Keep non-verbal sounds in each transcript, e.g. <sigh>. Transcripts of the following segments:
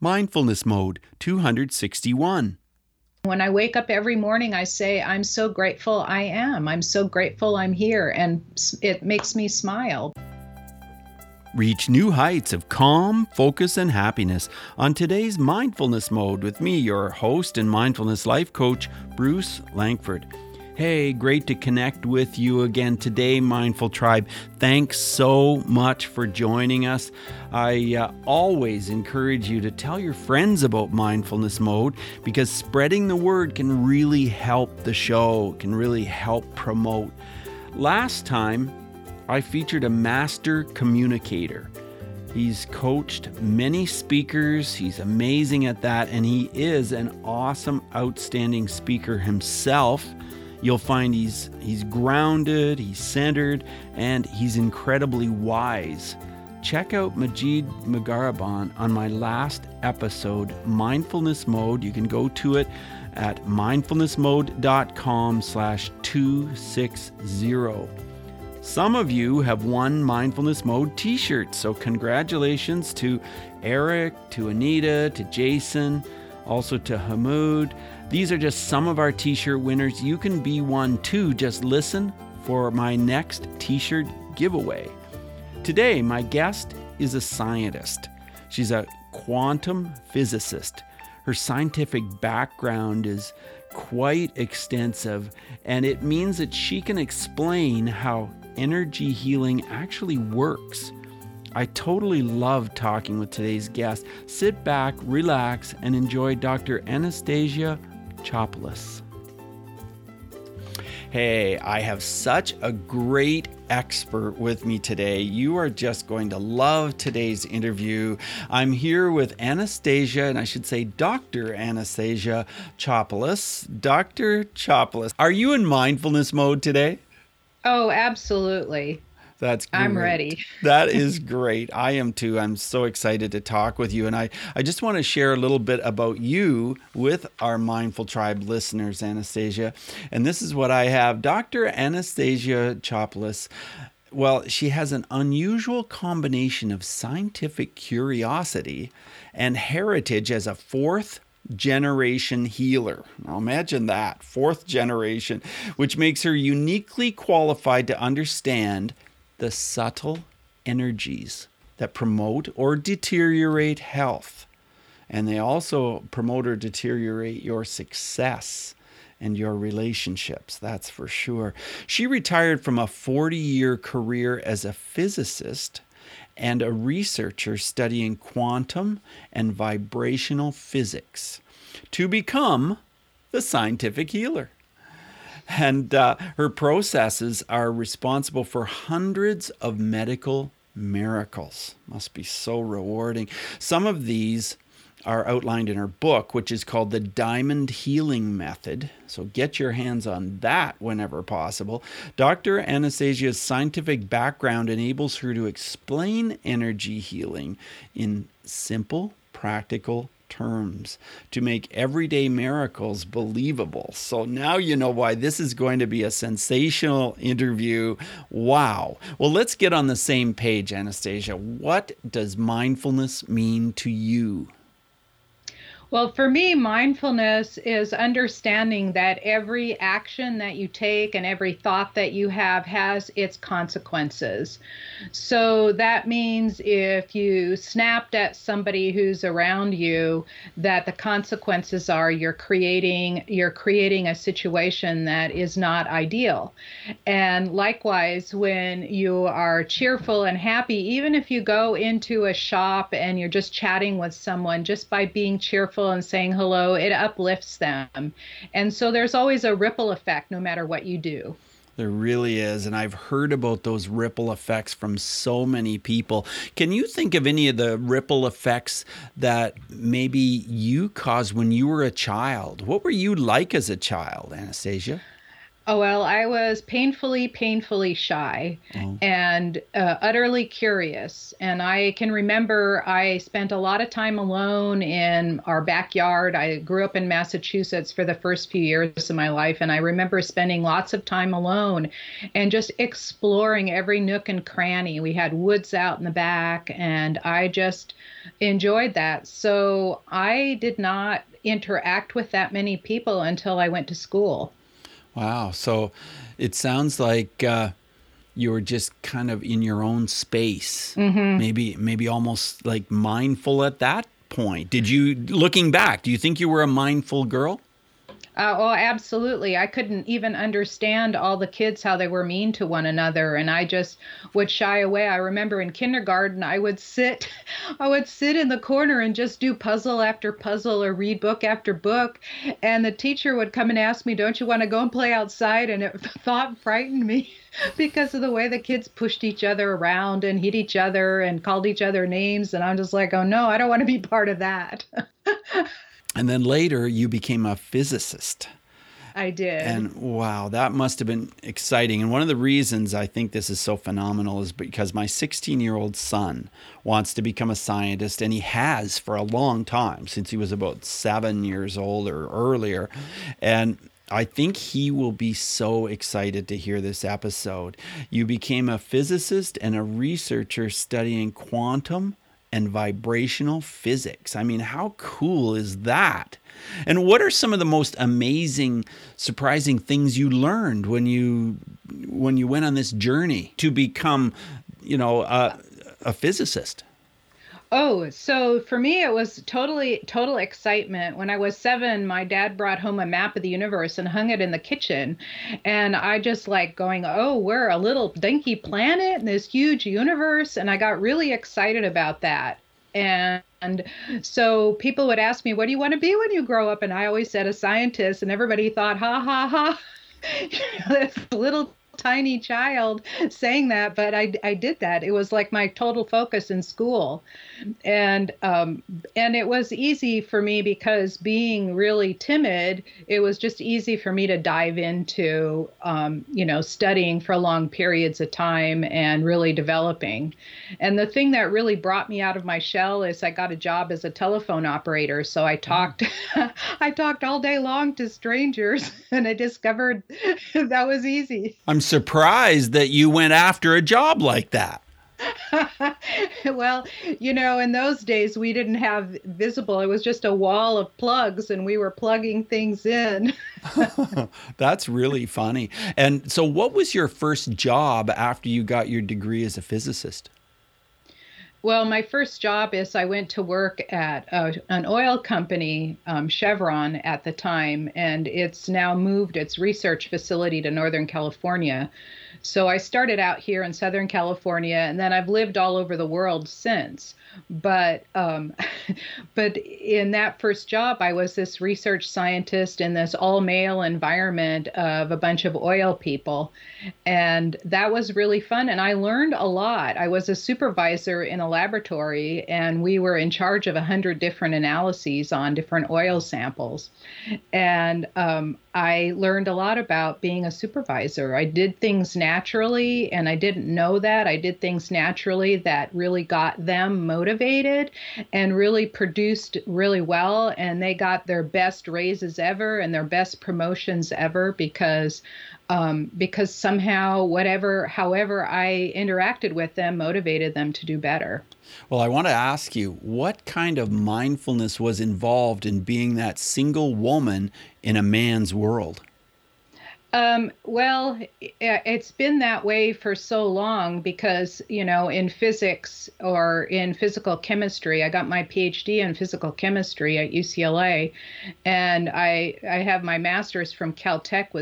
Mindfulness Mode 261. When I wake up every morning, I say, I'm so grateful I am. I'm so grateful I'm here. And it makes me smile. Reach new heights of calm, focus, and happiness on today's Mindfulness Mode with me, your host and mindfulness life coach, Bruce Langford. Hey, great to connect with you again today, Mindful Tribe. Thanks so much for joining us. I uh, always encourage you to tell your friends about Mindfulness Mode because spreading the word can really help the show, can really help promote. Last time, I featured a master communicator. He's coached many speakers. He's amazing at that, and he is an awesome, outstanding speaker himself. You'll find he's he's grounded, he's centered, and he's incredibly wise. Check out Majid Magaraban on my last episode, Mindfulness Mode. You can go to it at mindfulnessmode.com slash 260. Some of you have won Mindfulness Mode t shirts, so congratulations to Eric, to Anita, to Jason, also to Hamoud. These are just some of our t shirt winners. You can be one too. Just listen for my next t shirt giveaway. Today, my guest is a scientist. She's a quantum physicist. Her scientific background is quite extensive, and it means that she can explain how energy healing actually works. I totally love talking with today's guest. Sit back, relax, and enjoy Dr. Anastasia Chopelas. Hey, I have such a great expert with me today. You are just going to love today's interview. I'm here with Anastasia, and I should say Dr. Anastasia Chopelas. Dr. Chopelas, are you in mindfulness mode today? Oh, absolutely. That's great. I'm ready. that is <laughs> great. I am too. I'm so excited to talk with you. And I, I just want to share a little bit about you with our Mindful Tribe listeners, Anastasia. And this is what I have Dr. Anastasia Chopelas. Well, she has an unusual combination of scientific curiosity and heritage as a fourth generation healer. Now imagine that, fourth generation, which makes her uniquely qualified to understand the subtle energies that promote or deteriorate health. And they also promote or deteriorate your success and your relationships, that's for sure. She retired from a 40 year career as a physicist and a researcher studying quantum and vibrational physics to become the scientific healer and uh, her processes are responsible for hundreds of medical miracles. Must be so rewarding. Some of these are outlined in her book, which is called The Diamond Healing Method. So get your hands on that whenever possible. Dr. Anastasia's scientific background enables her to explain energy healing in simple, practical terms to make everyday miracles believable. So now you know why this is going to be a sensational interview. Wow. Well, let's get on the same page, Anastasia. What does mindfulness mean to you? Well, for me, mindfulness is understanding that every action that you take and every thought that you have has its consequences. So that means if you snapped at somebody who's around you, that the consequences are you're creating you're creating a situation that is not ideal. And likewise, when you are cheerful and happy, even if you go into a shop and you're just chatting with someone, just by being cheerful and saying hello, it uplifts them. And so there's always a ripple effect no matter what you do. There really is. And I've heard about those ripple effects from so many people. Can you think of any of the ripple effects that maybe you caused when you were a child? What were you like as a child, Anastasia? Oh, well, I was painfully, painfully shy oh. and uh, utterly curious. And I can remember I spent a lot of time alone in our backyard. I grew up in Massachusetts for the first few years of my life. And I remember spending lots of time alone and just exploring every nook and cranny. We had woods out in the back, and I just enjoyed that. So I did not interact with that many people until I went to school. Wow. So it sounds like uh, you were just kind of in your own space. Mm-hmm. Maybe, maybe almost like mindful at that point. Did you, looking back, do you think you were a mindful girl? Uh, oh, absolutely. I couldn't even understand all the kids how they were mean to one another, and I just would shy away. I remember in kindergarten, I would sit, <laughs> I would sit in the corner and just do puzzle after puzzle or read book after book, and the teacher would come and ask me, "Don't you want to go and play outside?" And it <laughs> thought frightened me <laughs> because of the way the kids pushed each other around and hit each other and called each other names, and I'm just like, "Oh no, I don't want to be part of that." And then later you became a physicist. I did. And wow, that must have been exciting. And one of the reasons I think this is so phenomenal is because my 16 year old son wants to become a scientist, and he has for a long time, since he was about seven years old or earlier. And I think he will be so excited to hear this episode. You became a physicist and a researcher studying quantum and vibrational physics. I mean, how cool is that? And what are some of the most amazing, surprising things you learned when you when you went on this journey to become, you know, a, a physicist? Oh, so for me, it was totally, total excitement. When I was seven, my dad brought home a map of the universe and hung it in the kitchen. And I just like going, oh, we're a little dinky planet in this huge universe. And I got really excited about that. And so people would ask me, What do you want to be when you grow up? And I always said a scientist, and everybody thought, Ha ha ha. <laughs> this little tiny child saying that, but I, I did that. It was like my total focus in school, and um, and it was easy for me because being really timid, it was just easy for me to dive into um, you know studying for long periods of time and really developing. And the thing that really brought me out of my shell is I got a job as a telephone operator, so I talked <laughs> I talked all day long to strangers, <laughs> and I discovered <laughs> that was easy. I'm surprised that you went after a job like that. <laughs> well, you know, in those days we didn't have visible. It was just a wall of plugs and we were plugging things in. <laughs> <laughs> That's really funny. And so what was your first job after you got your degree as a physicist? Well, my first job is I went to work at a, an oil company, um, Chevron, at the time, and it's now moved its research facility to Northern California. So I started out here in Southern California, and then I've lived all over the world since but um, <laughs> but in that first job, I was this research scientist in this all male environment of a bunch of oil people, and that was really fun. And I learned a lot. I was a supervisor in a laboratory, and we were in charge of a hundred different analyses on different oil samples, and um, I learned a lot about being a supervisor. I did things naturally, and I didn't know that. I did things naturally that really got them motivated and really produced really well. And they got their best raises ever and their best promotions ever because um, because somehow, whatever, however I interacted with them, motivated them to do better. Well, I want to ask you what kind of mindfulness was involved in being that single woman in a man's world? Um, well, it's been that way for so long because, you know, in physics or in physical chemistry, I got my PhD in physical chemistry at UCLA, and I I have my master's from Caltech,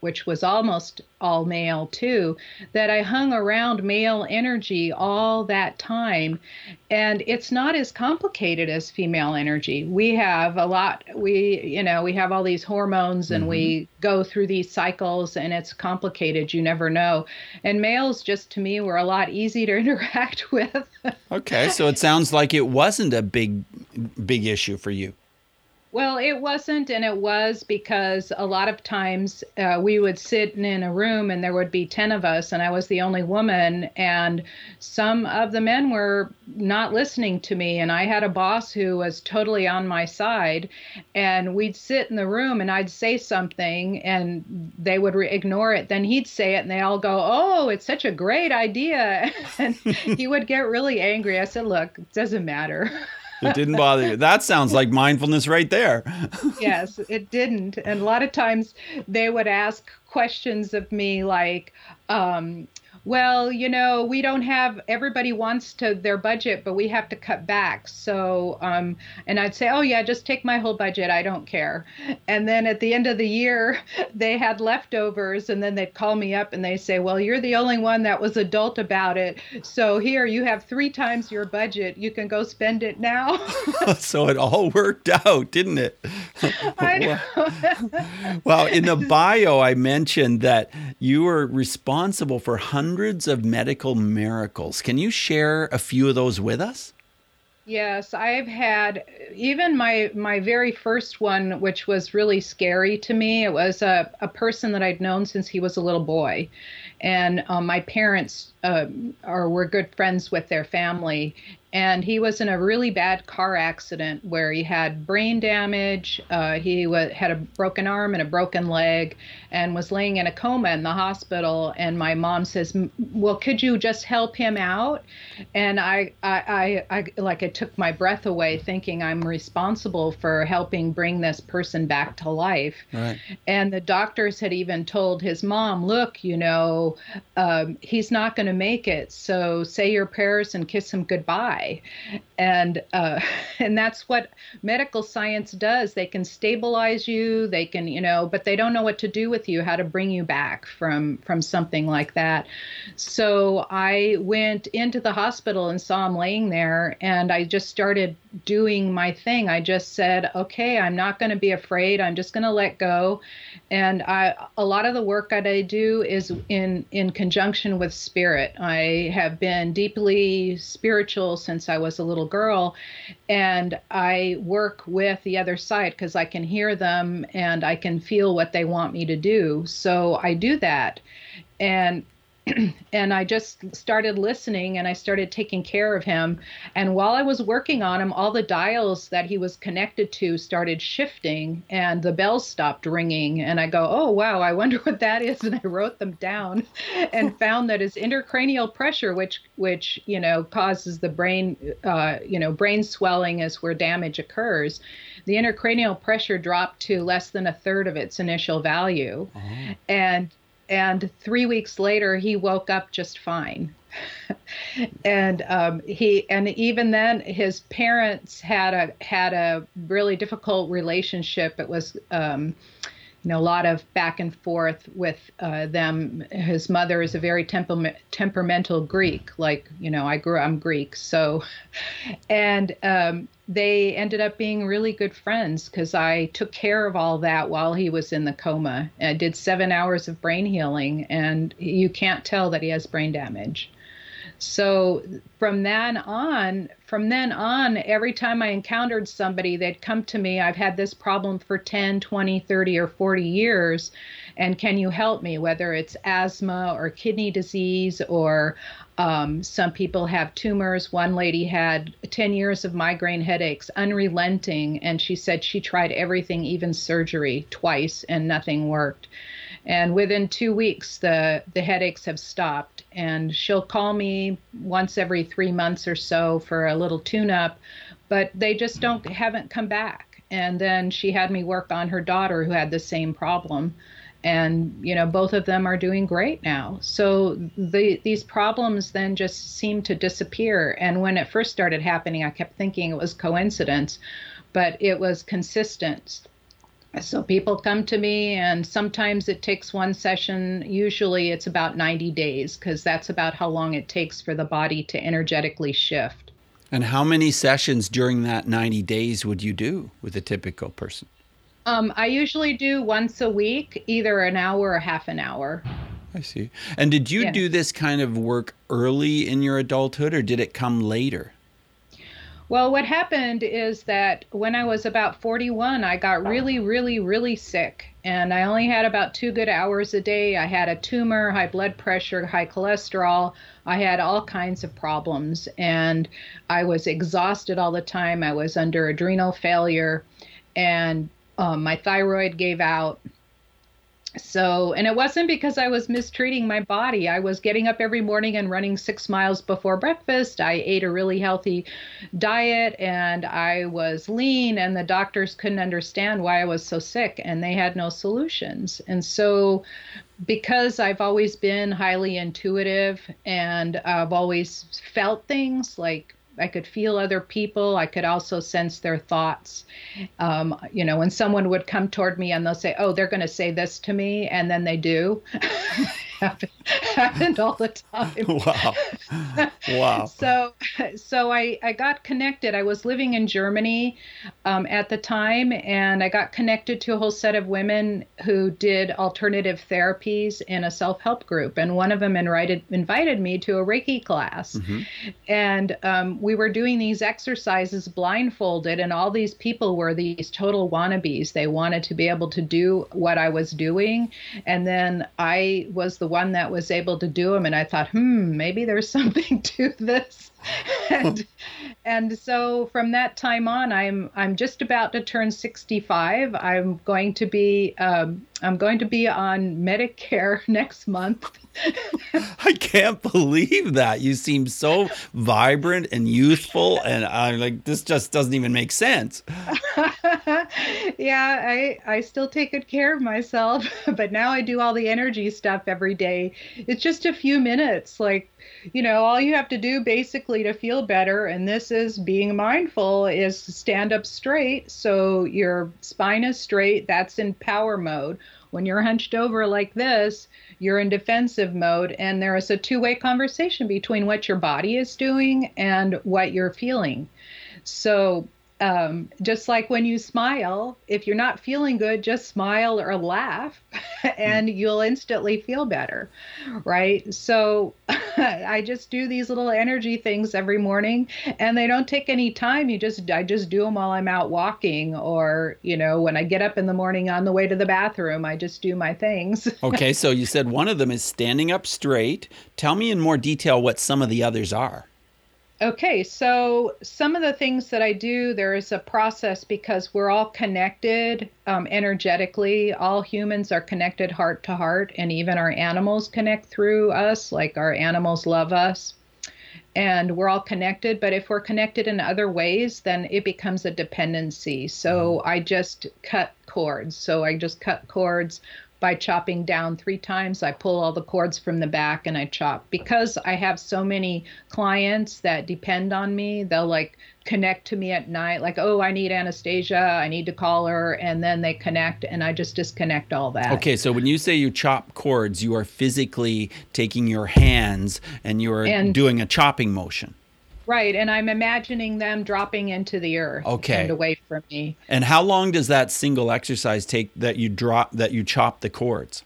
which was almost all male too. That I hung around male energy all that time, and it's not as complicated as female energy. We have a lot. We you know we have all these hormones, and mm-hmm. we go through these cycles and it's complicated. You never know. And males, just to me, were a lot easy to <laughs> interact with. okay, so it sounds like it wasn't a big, big issue for you. Well, it wasn't, and it was because a lot of times uh, we would sit in a room and there would be 10 of us, and I was the only woman, and some of the men were not listening to me. And I had a boss who was totally on my side, and we'd sit in the room and I'd say something, and they would re- ignore it. Then he'd say it, and they all go, Oh, it's such a great idea. <laughs> and he would get really angry. I said, Look, it doesn't matter. <laughs> it didn't bother you. That sounds like mindfulness right there. <laughs> yes, it didn't. And a lot of times they would ask questions of me like, um, well, you know, we don't have everybody wants to their budget, but we have to cut back. So, um, and I'd say, oh yeah, just take my whole budget. I don't care. And then at the end of the year, <laughs> they had leftovers, and then they'd call me up and they say, well, you're the only one that was adult about it. So here you have three times your budget. You can go spend it now. <laughs> so it all <laughs> worked out, didn't it? I know. well, in the bio, I mentioned that you were responsible for hundreds hundreds of medical miracles. Can you share a few of those with us? Yes, I've had even my my very first one, which was really scary to me. It was a, a person that I'd known since he was a little boy, and um, my parents uh, are were good friends with their family, and he was in a really bad car accident where he had brain damage. Uh, he w- had a broken arm and a broken leg, and was laying in a coma in the hospital. And my mom says, "Well, could you just help him out?" And I, I, I, I like it took my breath away, thinking I'm responsible for helping bring this person back to life. Right. And the doctors had even told his mom, "Look, you know, um, he's not going to make it. So say your prayers and kiss him goodbye." And uh, <laughs> and that's what medical science does. They can stabilize you, they can you know, but they don't know what to do with you, how to bring you back from from something like that. So I went into the hospital and saw him laying there, and I just started doing my thing. I just said, okay, I'm not going to be afraid. I'm just going to let go. And I, a lot of the work that I do is in in conjunction with spirit. I have been deeply spiritual since I was a little girl, and I work with the other side because I can hear them and I can feel what they want me to do. So I do that, and <clears throat> and I just started listening and I started taking care of him. And while I was working on him, all the dials that he was connected to started shifting and the bells stopped ringing. And I go, oh, wow, I wonder what that is. <laughs> And I wrote them down <laughs> and found that his intracranial pressure, which, which, you know, causes the brain, uh, you know, brain swelling is where damage occurs. The intracranial pressure dropped to less than a third of its initial value. Uh-huh. And and three weeks later he woke up just fine. <laughs> And um, he and even then his parents had a had a really difficult relationship. It was um, you know a lot of back and forth with uh, them his mother is a very temper- temperamental greek like you know i grew i'm greek so and um, they ended up being really good friends because I took care of all that while he was in the coma. I did seven hours of brain healing, and you can't tell that he has brain damage. So from then on, from then on, every time I encountered somebody, they'd come to me. I've had this problem for 10, 20, 30, or 40 years. And can you help me? Whether it's asthma or kidney disease or um, some people have tumors. One lady had 10 years of migraine headaches, unrelenting, and she said she tried everything, even surgery, twice, and nothing worked. And within two weeks, the, the headaches have stopped. And she'll call me once every three months or so for a little tune up, but they just don't haven't come back. And then she had me work on her daughter who had the same problem and you know both of them are doing great now so the, these problems then just seem to disappear and when it first started happening i kept thinking it was coincidence but it was consistent so people come to me and sometimes it takes one session usually it's about 90 days because that's about how long it takes for the body to energetically shift and how many sessions during that 90 days would you do with a typical person um, I usually do once a week, either an hour or half an hour. I see. And did you do this kind of work early in your adulthood or did it come later? Well, what happened is that when I was about 41, I got really, really, really sick. And I only had about two good hours a day. I had a tumor, high blood pressure, high cholesterol. I had all kinds of problems. And I was exhausted all the time. I was under adrenal failure. And um, my thyroid gave out so and it wasn't because i was mistreating my body. I was getting up every morning and running six miles before breakfast. I ate a really healthy diet and i was lean and the doctors couldn't understand why i was so sick and they had no solutions. And so because i've always been highly intuitive and i've always felt things like I could feel other people. I could also sense their thoughts. Um, you know, when someone would come toward me and they'll say, "Oh, they're going to say this to me," and then they do. <laughs> <laughs> happened all the time. <laughs> Wow. Wow. <laughs> so, so I, I got connected. I was living in Germany um, at the time, and I got connected to a whole set of women who did alternative therapies in a self help group. And one of them invited, invited me to a Reiki class. Mm-hmm. And um, we were doing these exercises blindfolded, and all these people were these total wannabes. They wanted to be able to do what I was doing. And then I was the one that was able to do them and i thought hmm maybe there's <laughs> something to this. And and so from that time on i'm i'm just about to turn 65 i'm going to be um, i'm going to be on medicare <laughs> next month. <laughs> I can't believe that. You seem so vibrant and youthful and i'm like this just doesn't even make sense. <laughs> Yeah i i still take good care of myself but now i do all the energy stuff every day. It's just a few minutes like you know, all you have to do basically to feel better, and this is being mindful, is stand up straight so your spine is straight. That's in power mode. When you're hunched over like this, you're in defensive mode, and there is a two way conversation between what your body is doing and what you're feeling. So um, just like when you smile, if you're not feeling good, just smile or laugh <laughs> and mm. you'll instantly feel better. Right. So <laughs> I just do these little energy things every morning and they don't take any time. You just, I just do them while I'm out walking or, you know, when I get up in the morning on the way to the bathroom, I just do my things. <laughs> okay. So you said one of them is standing up straight. Tell me in more detail what some of the others are. Okay, so some of the things that I do, there is a process because we're all connected um, energetically. All humans are connected heart to heart, and even our animals connect through us, like our animals love us. And we're all connected, but if we're connected in other ways, then it becomes a dependency. So mm-hmm. I just cut cords. So I just cut cords by chopping down three times. I pull all the cords from the back and I chop. Because I have so many clients that depend on me, they'll like connect to me at night, like, oh, I need Anastasia, I need to call her. And then they connect and I just disconnect all that. Okay, so when you say you chop cords, you are physically taking your hands and you're and, doing a chopping motion. Right, and I'm imagining them dropping into the earth okay. and away from me. And how long does that single exercise take that you drop that you chop the cords?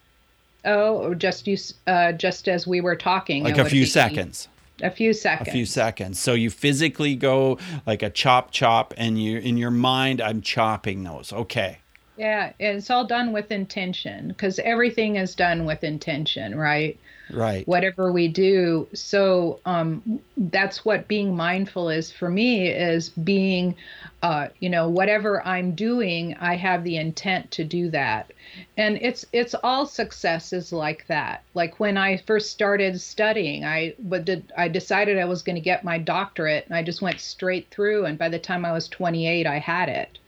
Oh, just you, uh, just as we were talking, like a few seconds. A few seconds. A few seconds. So you physically go like a chop chop, and you in your mind, I'm chopping those. Okay. Yeah, it's all done with intention because everything is done with intention, right? Right. whatever we do. So um, that's what being mindful is for me is being uh, you know whatever i'm doing i have the intent to do that. And it's it's all successes like that. Like when i first started studying i but did i decided i was going to get my doctorate and i just went straight through. And by the time i was 28 i had it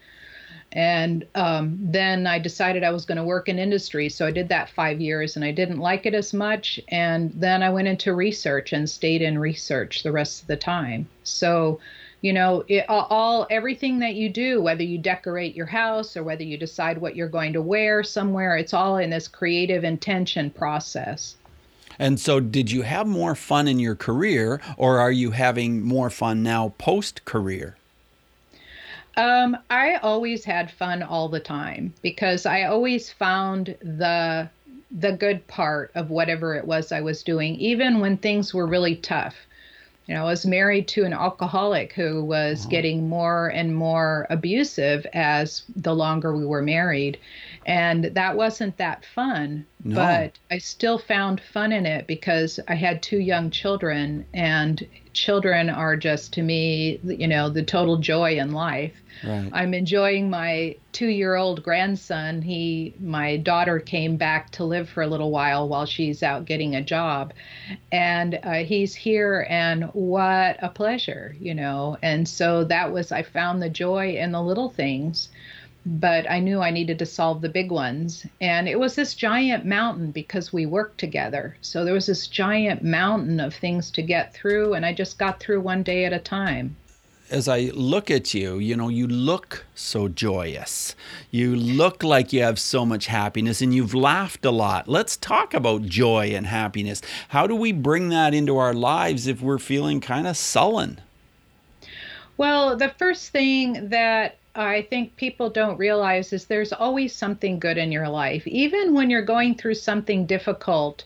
and um, then I decided I was going to work in industry. So I did that five years and I didn't like it as much. And then I went into research and stayed in research the rest of the time. So, you know, it, all everything that you do, whether you decorate your house or whether you decide what you're going to wear somewhere, it's all in this creative intention process. And so, did you have more fun in your career, or are you having more fun now post career? Um, I always had fun all the time because I always found the the good part of whatever it was I was doing, even when things were really tough. You know, I was married to an alcoholic who was uh-huh. getting more and more abusive as the longer we were married. And that wasn't that fun, no. but I still found fun in it because I had two young children, and children are just to me, you know, the total joy in life. Right. I'm enjoying my two-year-old grandson. He, my daughter, came back to live for a little while while she's out getting a job, and uh, he's here, and what a pleasure, you know. And so that was I found the joy in the little things but I knew I needed to solve the big ones. And it was this giant mountain because we worked together. So there was this giant mountain of things to get through, and I just got through one day at a time. As I look at you, you know, you look so joyous. You look like you have so much happiness and you've laughed a lot. Let's talk about joy and happiness. How do we bring that into our lives if we're feeling kind of sullen? Well, the first thing that I think people don't realize is there's always something good in your life, even when you're going through something difficult.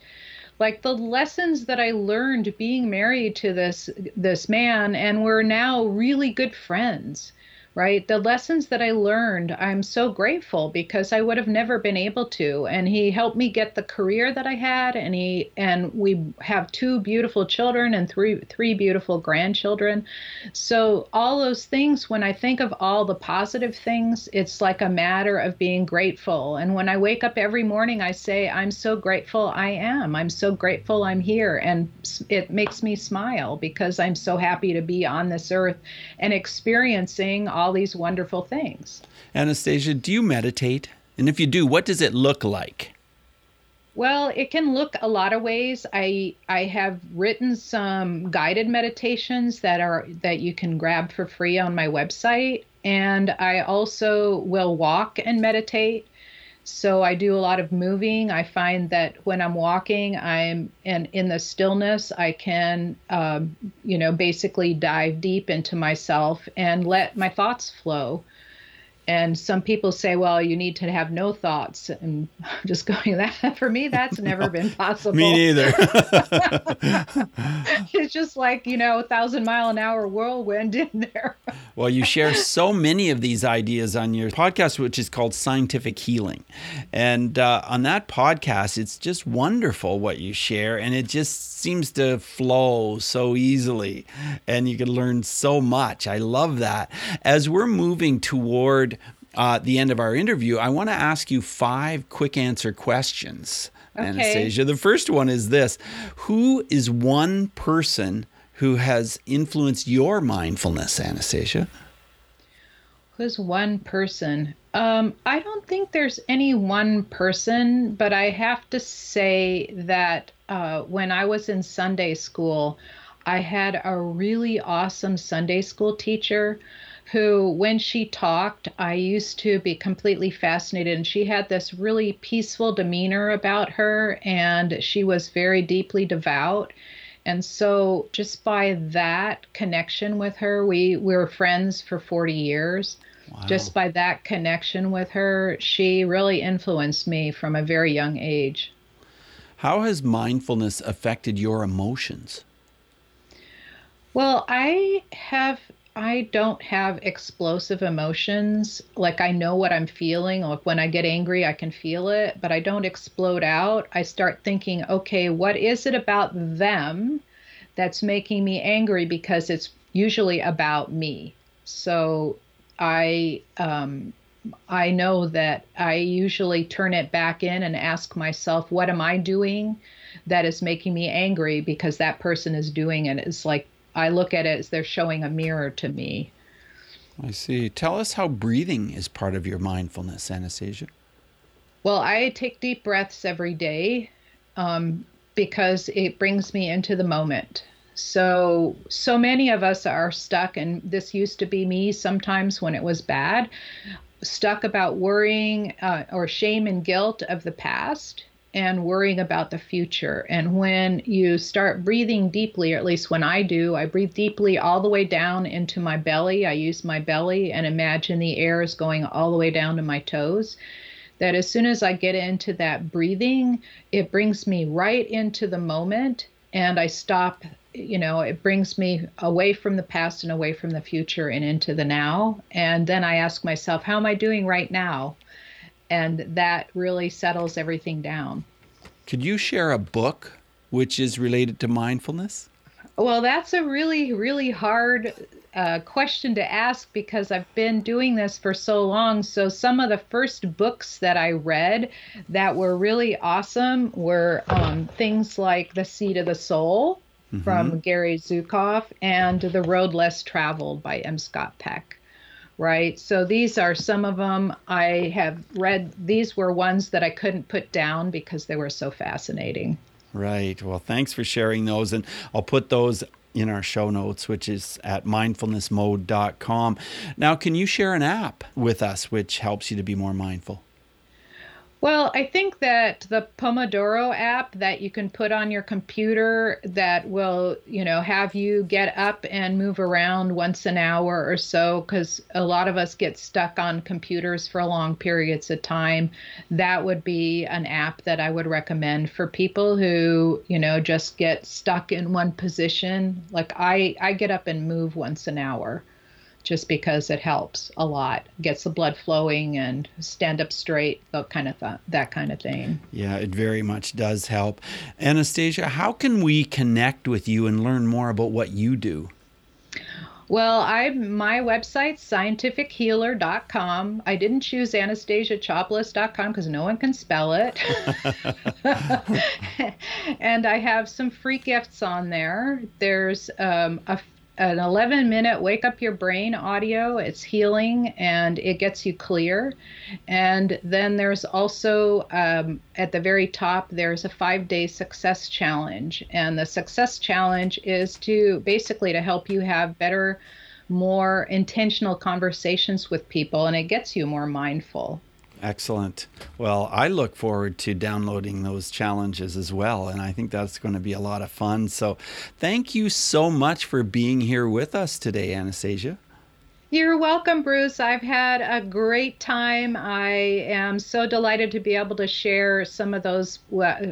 Like the lessons that I learned being married to this this man, and we're now really good friends right? The lessons that I learned, I'm so grateful because I would have never been able to. And he helped me get the career that I had and he and we have two beautiful children and three three beautiful grandchildren. So all those things when I think of all the positive things, it's like a matter of being grateful. And when I wake up every morning I say I'm so grateful I am. I'm so grateful I'm here and it makes me smile because I'm so happy to be on this earth and experiencing all these wonderful things. Anastasia, do you meditate? And if you do, what does it look like? Well, it can look a lot of ways. I I have written some guided meditations that are that you can grab for free on my website and I also will walk and meditate. So I do a lot of moving. I find that when I'm walking, I'm in, in the stillness, I can, um, you know, basically dive deep into myself and let my thoughts flow. And some people say, well, you need to have no thoughts. And I'm just going, that for me, that's never been <laughs> possible. me neither. <laughs> it's just like, you know, a thousand mile an hour whirlwind in there. <laughs> well, you share so many of these ideas on your podcast, which is called Scientific Healing. And uh, on that podcast, it's just wonderful what you share. And it just seems to flow so easily. And you can learn so much. I love that. As we're moving toward uh, the end of our interview, I want to ask you five quick answer questions, okay. Anastasia. The first one is this Who is one person who has influenced your mindfulness, Anastasia? Who's one person? Um, I don't think there's any one person, but I have to say that uh, when I was in Sunday school, I had a really awesome Sunday school teacher who, when she talked, I used to be completely fascinated. And she had this really peaceful demeanor about her, and she was very deeply devout. And so, just by that connection with her, we, we were friends for 40 years. Wow. Just by that connection with her, she really influenced me from a very young age. How has mindfulness affected your emotions? Well, I have I don't have explosive emotions. Like I know what I'm feeling. Like when I get angry, I can feel it, but I don't explode out. I start thinking, okay, what is it about them that's making me angry? Because it's usually about me. So I um, I know that I usually turn it back in and ask myself, what am I doing that is making me angry? Because that person is doing it. It's like I look at it as they're showing a mirror to me. I see. Tell us how breathing is part of your mindfulness, Anastasia. Well, I take deep breaths every day um, because it brings me into the moment. So, so many of us are stuck, and this used to be me sometimes when it was bad, stuck about worrying uh, or shame and guilt of the past and worrying about the future. And when you start breathing deeply, or at least when I do, I breathe deeply all the way down into my belly. I use my belly and imagine the air is going all the way down to my toes. That as soon as I get into that breathing, it brings me right into the moment and I stop you know, it brings me away from the past and away from the future and into the now. And then I ask myself, how am I doing right now? And that really settles everything down. Could you share a book which is related to mindfulness? Well, that's a really, really hard uh, question to ask because I've been doing this for so long. So, some of the first books that I read that were really awesome were um, things like The Seat of the Soul mm-hmm. from Gary Zukav and The Road Less Traveled by M. Scott Peck. Right. So, these are some of them I have read. These were ones that I couldn't put down because they were so fascinating. Right. Well, thanks for sharing those. And I'll put those in our show notes, which is at mindfulnessmode.com. Now, can you share an app with us which helps you to be more mindful? Well, I think that the Pomodoro app that you can put on your computer that will, you know, have you get up and move around once an hour or so cuz a lot of us get stuck on computers for long periods of time. That would be an app that I would recommend for people who, you know, just get stuck in one position. Like I I get up and move once an hour just because it helps a lot, gets the blood flowing and stand up straight, that kind of th- that kind of thing. Yeah, it very much does help. Anastasia, how can we connect with you and learn more about what you do? Well, I my website scientifichealer.com. I didn't choose anastasiachopelas.com because no one can spell it. <laughs> <laughs> and I have some free gifts on there. There's um, a an 11 minute wake up your brain audio. It's healing and it gets you clear. And then there's also um, at the very top, there's a five day success challenge. And the success challenge is to basically to help you have better, more intentional conversations with people and it gets you more mindful. Excellent. Well, I look forward to downloading those challenges as well. And I think that's going to be a lot of fun. So thank you so much for being here with us today, Anastasia. You're welcome, Bruce. I've had a great time. I am so delighted to be able to share some of those,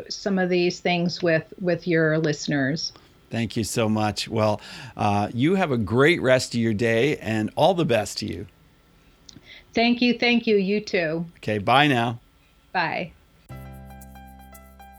some of these things with with your listeners. Thank you so much. Well, uh, you have a great rest of your day, and all the best to you. Thank you. Thank you. You too. Okay. Bye now. Bye.